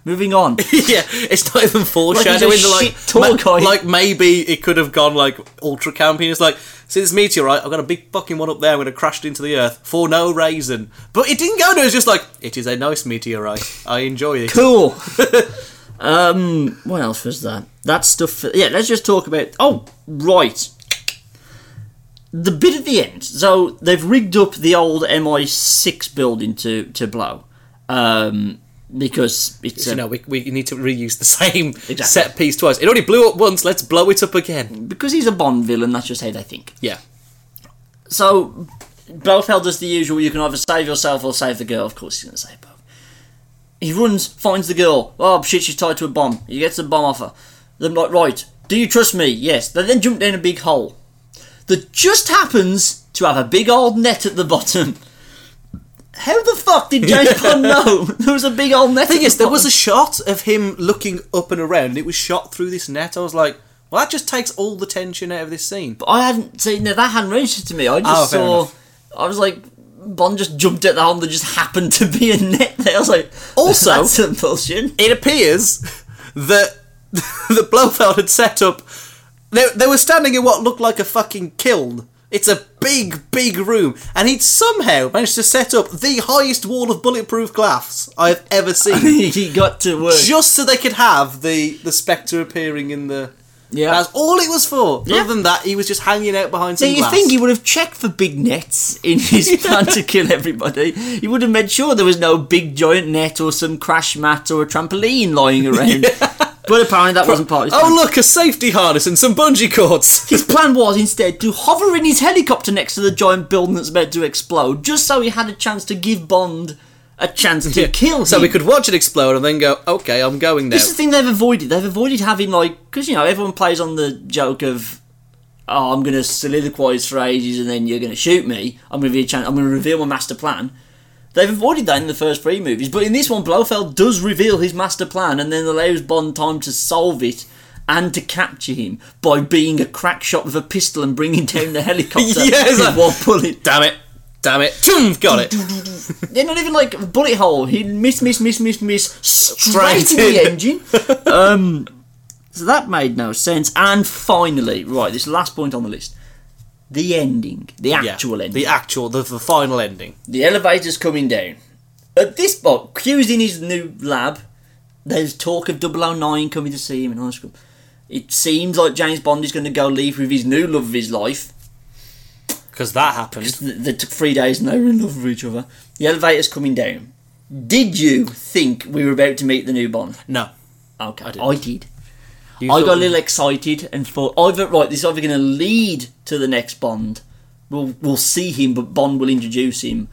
Moving on. yeah, it's not even foreshadowing. Like he's a the, like, guide. like maybe it could have gone like ultra camping. It's like, see this meteorite, I've got a big fucking one up there. I'm going to crash it into the earth for no reason. But it didn't go. No, was just like it is a nice meteorite. I enjoy it. Cool. um, what else was that? That stuff. For, yeah, let's just talk about. Oh, right. The bit at the end. So they've rigged up the old MI6 building to to blow, um, because it's You a, know, we, we need to reuse the same Exactly. set piece twice. It already blew up once. Let's blow it up again. because he's a Bond villain. That's just how they think. Yeah. So Blofeld does the usual. You can either save yourself or save the girl. Of course, he's going to save both. He runs, finds the girl. Oh shit, she's tied to a bomb. He gets the bomb off her. They're like, right, do you trust me? Yes. They then jump down a big hole that just happens to have a big old net at the bottom. How the fuck did James Bond know there was a big old net? thing at is, there was a shot of him looking up and around, and it was shot through this net. I was like, well, that just takes all the tension out of this scene. But I hadn't seen that. That hadn't registered to me. I just Oh, saw. I was like, Bond just jumped at the hole. and There just happened to be a net there. I was like, Also- that's some bullshit. It appears that the Blofeld had set up. They, they were standing in what looked like a fucking kiln. It's a big, big room, and he'd somehow managed to set up the highest wall of bulletproof glass I've ever seen, he got to work. just so they could have the the Spectre appearing in the. Yeah. That's all it was for. Yeah. Other than that, he was just hanging out behind So some you glass. think he would have checked for big nets in his plan to kill everybody? He would have made sure there was no big giant net or some crash mat or a trampoline lying around. But apparently that wasn't part of his oh, plan. Oh look, a safety harness and some bungee cords. His plan was instead to hover in his helicopter next to the giant building that's about to explode, just so he had a chance to give Bond a chance to kill him. So we could watch it explode and then go, okay, I'm going now. This is the thing they've avoided. They've avoided having like because you know everyone plays on the joke of, oh, I'm going to soliloquize for ages and then you're going to shoot me. I'm going to be a chance. I'm going to reveal my master plan. They've avoided that in the first three movies, but in this one, Blofeld does reveal his master plan and then allows Bond time to solve it and to capture him by being a crack shot with a pistol and bringing down the helicopter Yeah, it's with one bullet. Damn it. Damn it. Got it. They're not even like a bullet hole. He miss, miss, miss, miss, miss straight Straight in the engine. um, so that made no sense. And finally, right, this last point on the list, the ending, the Yeah, actual ending, The actual, the, the final ending. the elevator's coming down. At this point, Q's in his new lab. There's talk of 009 coming to see him in high school. It seems like James Bond is going to go leave with his new love of his life. Because that happened. They took three days and they were in love with each other. The elevator's coming down. Did you think we were about to meet the new Bond? No. Okay, I, didn't. did. I got a little excited and thought, either right, this is either going to lead to the next Bond. We'll we'll see him, but Bond will introduce him,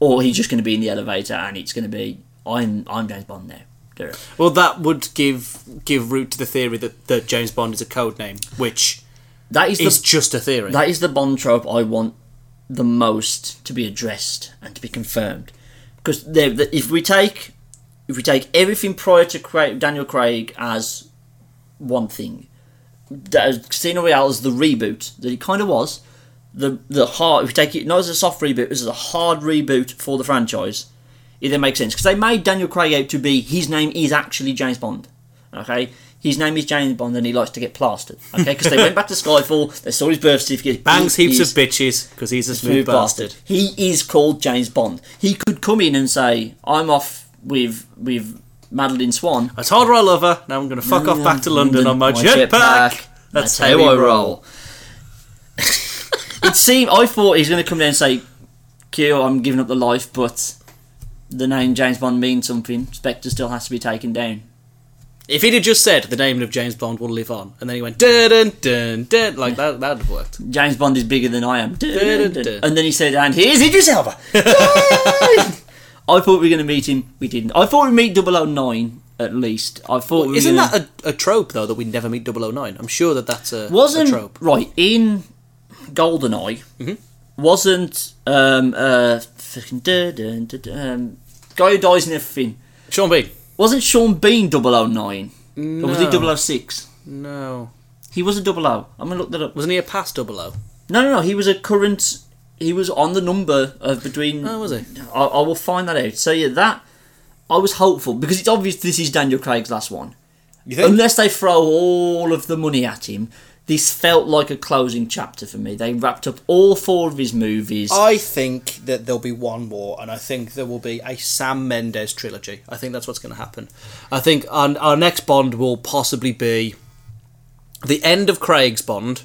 or he's just going to be in the elevator and it's going to be I'm I'm James Bond now. Well, that would give give root to the theory that, that James Bond is a code name, which That is is the just a theory. that is the Bond trope I want the most to be addressed and to be confirmed. Because if we take if we take everything prior to Craig, Daniel Craig as one thing, that uh, Casino Royale is the reboot that it kind of was. The the hard if you take it not as a soft reboot, as a hard reboot for the franchise, it then makes sense because they made Daniel Craig out to be his name is actually James Bond. Okay, his name is James Bond and he likes to get plastered. Okay, because they went back to Skyfall, they saw his birth certificate, Bangs he heaps of bitches because he's a smooth, smooth bastard. bastard. He is called James Bond. He could come in and say, "I'm off with with Madeleine Swann." I told her I love her. Now I'm going to fuck off back to mm-hmm. London on my jetpack. That's, how I roll. it seemed I thought he's going to come down and say, "Q, I'm giving up the life," but the name James Bond means something. Spectre still has to be taken down. If he'd have just said the name of James Bond will live on, and then he went dun dun dun dun, like that, that'd have worked. James Bond is bigger than I am. Dun-dun-dun. And then he said, and here's Idris Elba. I thought we were going to meet him. We didn't. I thought we'd meet 009 at least. I thought we Isn't gonna... that a, a trope though that we'd never meet 009? I'm sure that that's a, wasn't a trope. right in Goldeneye? Mm-hmm. Wasn't um uh fucking dun, dun, dun, um, guy who dies in everything? Sean Bean. Wasn't Sean Bean 009? Or was he No. 006? No, He was a 00. I'm gonna look that up. wasn't he a past double O? No, no, no. He was a current. He was on the number of between. Oh, was he? I, I will find that out. So yeah, that I was hopeful because it's obvious this is Daniel Craig's last one. You think? Unless they throw all of the money at him, this felt like a closing chapter for me. They wrapped up all four of his movies. I think that there'll be one more, and I think there will be a Sam Mendes trilogy. I think that's what's going to happen. I think our, our next Bond will possibly be the end of Craig's Bond,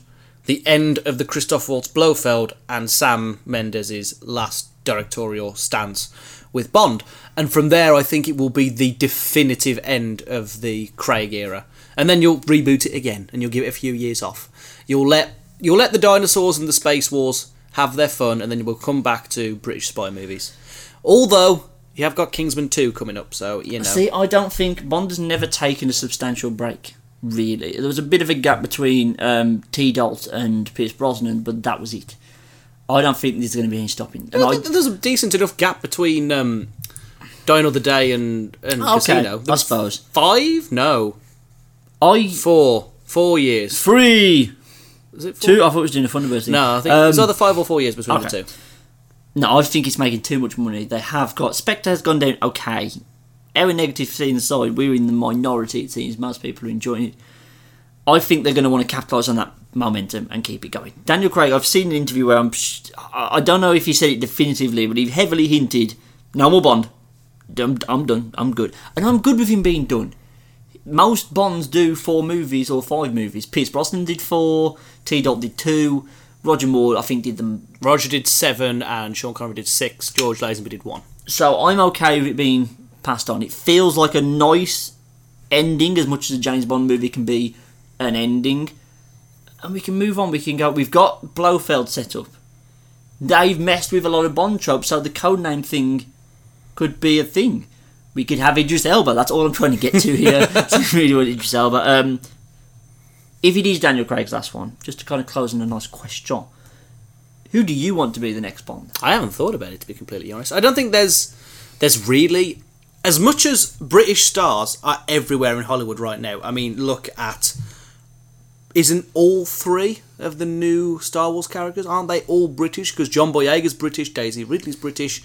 the end of the Christoph Waltz Blofeld, and Sam Mendes's last directorial stance with Bond. And from there, I think it will be the definitive end of the Craig era. And then you'll reboot it again, and you'll give it a few years off. You'll let you'll let the dinosaurs and the space wars have their fun, and then we'll come back to British spy movies. Although you have got Kingsman two coming up, so you know. See, I don't think Bond has never taken a substantial break. Really, there was a bit of a gap between um, T. Dalt and Pierce Brosnan, but that was it. I don't think there's going to be any stopping. And I I, there's a decent enough gap between um, Die Another Day and and Okay, Casino. I suppose. five? No, I four. Four years. three, Is it four? two. I thought it was doing a Thunderbird thing. No, I think Um, it's either five or four years between okay. the two. No, I think it's making too much money. They have got Spectre has gone down okay. Our negative scene aside, we're in the minority. It seems most people are enjoying it. I think they're going to want to capitalise on that momentum and keep it going. Daniel Craig, I've seen an interview where I'm. I I don't know if he said it definitively, but he heavily hinted, "No more Bond. I'm, I'm done. I'm good." And I'm good with him being done. Most Bonds do four movies or five movies. Pierce Brosnan did four. T. Dot did two. Roger Moore, I think, did them Roger did seven, and Sean Connery did six. George Lazenby did one. So I'm okay with it being passed on. It feels like a nice ending, as much as a James Bond movie can be an ending. And we can move on. We can go. We've got Blofeld set up. They've messed with a lot of Bond tropes, so the codename thing could be a thing. We could have Idris Elba. That's all I'm trying to get to here. I really want Idris Elba. Um, if it is Daniel Craig's last one, just to kind of close on a nice question, who do you want to be the next Bond? I haven't thought about it to be completely honest. I don't think there's there's really as much as British stars are everywhere in Hollywood right now. I mean, look at isn't all three of the new Star Wars characters aren't they all British? Because John Boyega's British, Daisy Ridley's British,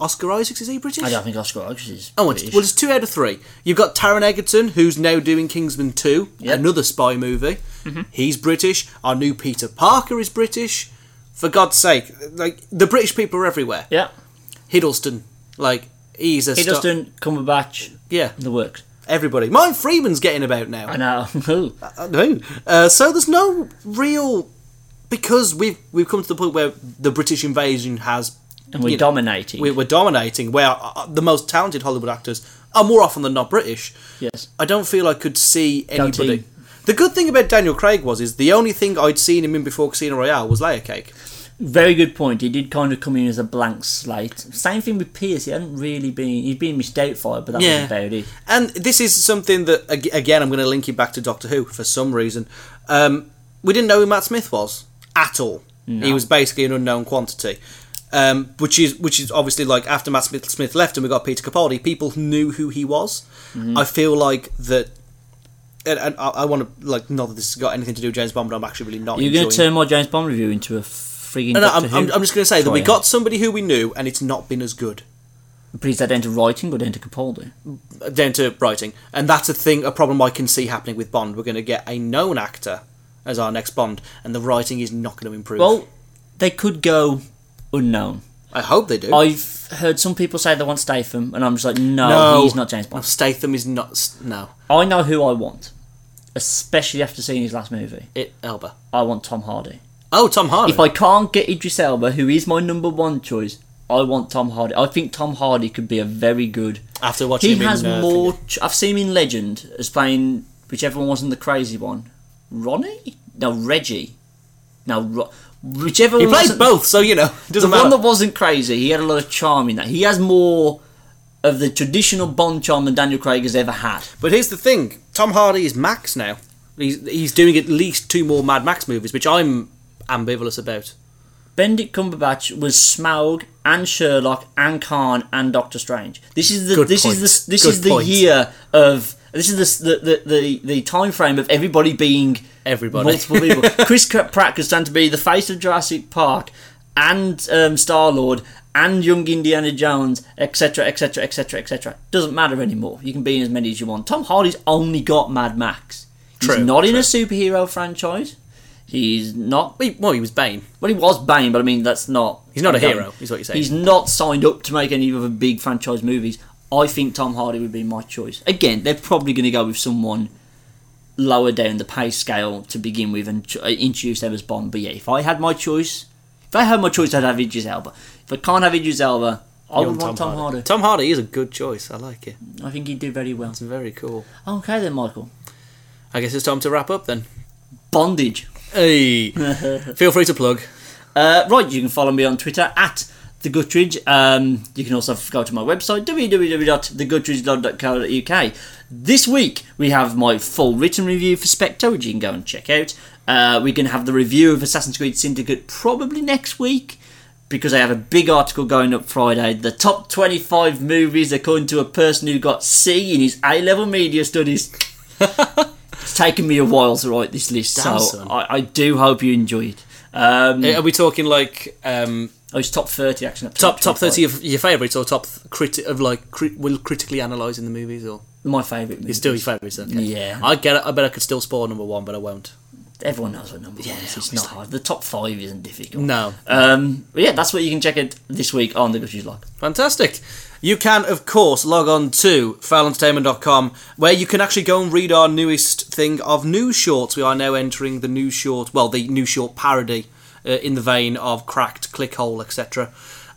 Oscar Isaacs is he British? I don't think Oscar Isaac is. Oh, British. well, it's two out of three. You've got Taron Egerton, who's now doing Kingsman 2, Yep. Mm-hmm. another spy movie. He's British. Our new Peter Parker is British. For God's sake, like the British people are everywhere. yeah. Hiddleston, like he's a He just didn't Cumberbatch. yeah, The works. everybody. Mine Freeman's getting about now. I know. Who? I know. Uh, so there's no real because we've we've come to the point where the British invasion has and we're know, dominating. we- we're dominating. Where uh, the most talented Hollywood actors are more often than not British. yes. I don't feel I could see anybody. The good thing about Daniel Craig was is the only thing I'd seen him in before Casino Royale was Layer Cake. Very good point. He did kind of come in as a blank slate. Same thing with Pierce. He hadn't really been. He'd been Miss Doubtfire, but that Yeah. was about it. And this is something that again I'm going to link you back to Doctor Who for some reason. Um, we didn't know who Matt Smith was at all. He was basically an unknown quantity. Um, which is which is obviously like after Matt Smith, Smith left and we got Peter Capaldi, people knew who he was. I feel like that, and, and I, I want to like not that this has got anything to do with James Bond, but I'm actually really not. You're going to turn my James Bond review into a. No, no, I'm, I'm, I'm just going to say that we got somebody who we knew, and it's not been as good But is that down to writing or down to Capaldi? down to writing, and that's a thing, a problem I can see happening with Bond. We're going to get a known actor as our next Bond, and the writing is not going to improve. Well, they could go unknown. I hope they do. I've heard some people say they want Statham, and I'm just like, no, no, he's not James No, Bond. Statham is not. No, I know who I want, especially after seeing his last movie. it Elba. I want Tom Hardy. Oh, Tom Hardy. If I can't get Idris Elba, who is my number one choice, I want Tom Hardy. I think Tom Hardy could be a very good. After watching He him has in, uh, more. Ch- I've seen him in Legend as playing whichever one wasn't the crazy one. Ronnie? No, Reggie. No, Ro- whichever He one. plays both, so you know, it The doesn't one matter. that wasn't crazy. He had a lot of charm in that. He has more of the traditional Bond charm than Daniel Craig has ever had. But here's the thing: Tom Hardy is Max now. He's he's doing at least two more Mad Max movies, which I'm ambivalent about. Benedict Cumberbatch was Smaug and Sherlock and Khan and Doctor Strange. This is the Good this point. is the this Good is the point. year of this is the the, the, the time frame of everybody being Everybody. multiple people. Chris Pratt could stand to be the face of Jurassic Park and um, Star Lord and young Indiana Jones, etc., etc., etc., etc. Doesn't matter anymore. You can be in as many as you want. Tom Hardy's only got Mad Max. He's True, not in a superhero franchise. He's not Well, he, was Bane. well, he was Bane, but I mean that's not. He's not a okay. hero, is what you're saying. He's not signed up to make any other big franchise movies. I think Tom Hardy would be my choice. Again, they're probably going to go with someone lower down the pay scale to begin with and ch- uh, introduce them as Bond. But yeah, if I had my choice, if I had my choice, I'd have Idris Elba. If I can't have Idris Elba, I You would want Tom Hardy. Tom Hardy is a good choice. I like it. I think he'd do very well. It's very cool. Okay then, Michael. I guess it's time to wrap up then. Bondage. Hey, feel free to plug. Uh, right, you can follow me on Twitter at the Guttridge. Um, you can also go to my website www.theguttridge.co.uk. This week we have my full written review for Spectre, which you can go and check out. Uh, we're going to have the review of Assassin's Creed Syndicate probably next week because I have a big article going up Friday. The top 25 movies according to a person who got C in his A level media studies. it's taken me a while to write this list, Damn, so. I, I do hope you enjoy it. Um, Are we talking like um, Oh, it's top thirty actually. top top thirty of your favourites or top criti- of like crit- will critically analysing the movies or My favourite. it's still your favourites? Okay. Yeah. I get it. I bet I could still spoil number one, but I won't. Everyone knows what number one is. It's not hard. The top five isn't difficult. No. Um, but yeah, that's what you can check it this week on the Gushers Log. Fantastic. You can, of course, log on to foulentertainment.com where you can actually go and read our newest thing of news shorts. We are now entering the news short, well, the new short parody uh, in the vein of Cracked, Clickhole, etc.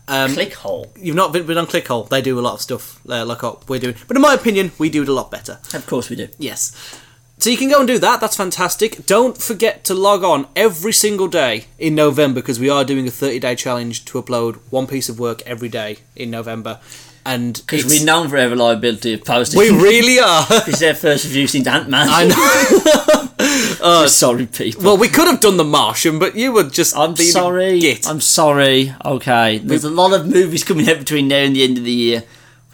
Um, Clickhole. You've not been, been on Clickhole. They do a lot of stuff uh, like we're doing. But in my opinion, we do it a lot better. Of course we do. Yes. So you can go and do that. That's fantastic. Don't forget to log on every single day in November because we are doing a 30 day challenge to upload one piece of work every day in November. And Because we're known for our reliability of posting. we really are. This is our first review since Ant Man. I know. Oh, sorry, people. Well, we could have done The Martian, but you were just. I'm sorry. git. I'm sorry. Okay. There's a lot of movies coming out between now and the end of the year.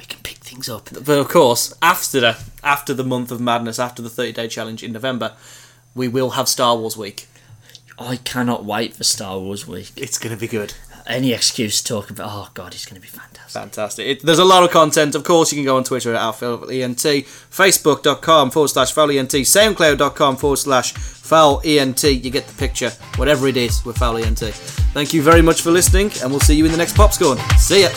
We can pick things up. But of course, after the after the month of madness, after the 30 day challenge in November, we will have Star Wars week. I cannot wait for Star Wars week. It's going to be good. Any excuse to talk about. Oh god, it's going to be fantastic. Fantastic. It, there's a lot of content. Of course, you can go on Twitter at FoulENT, Facebook.com forward slash FoulENT, SoundCloud.com forward slash FoulENT. You get the picture, whatever it is, with FoulENT. Thank you very much for listening, and we'll see you in the next Popscorn. See ya.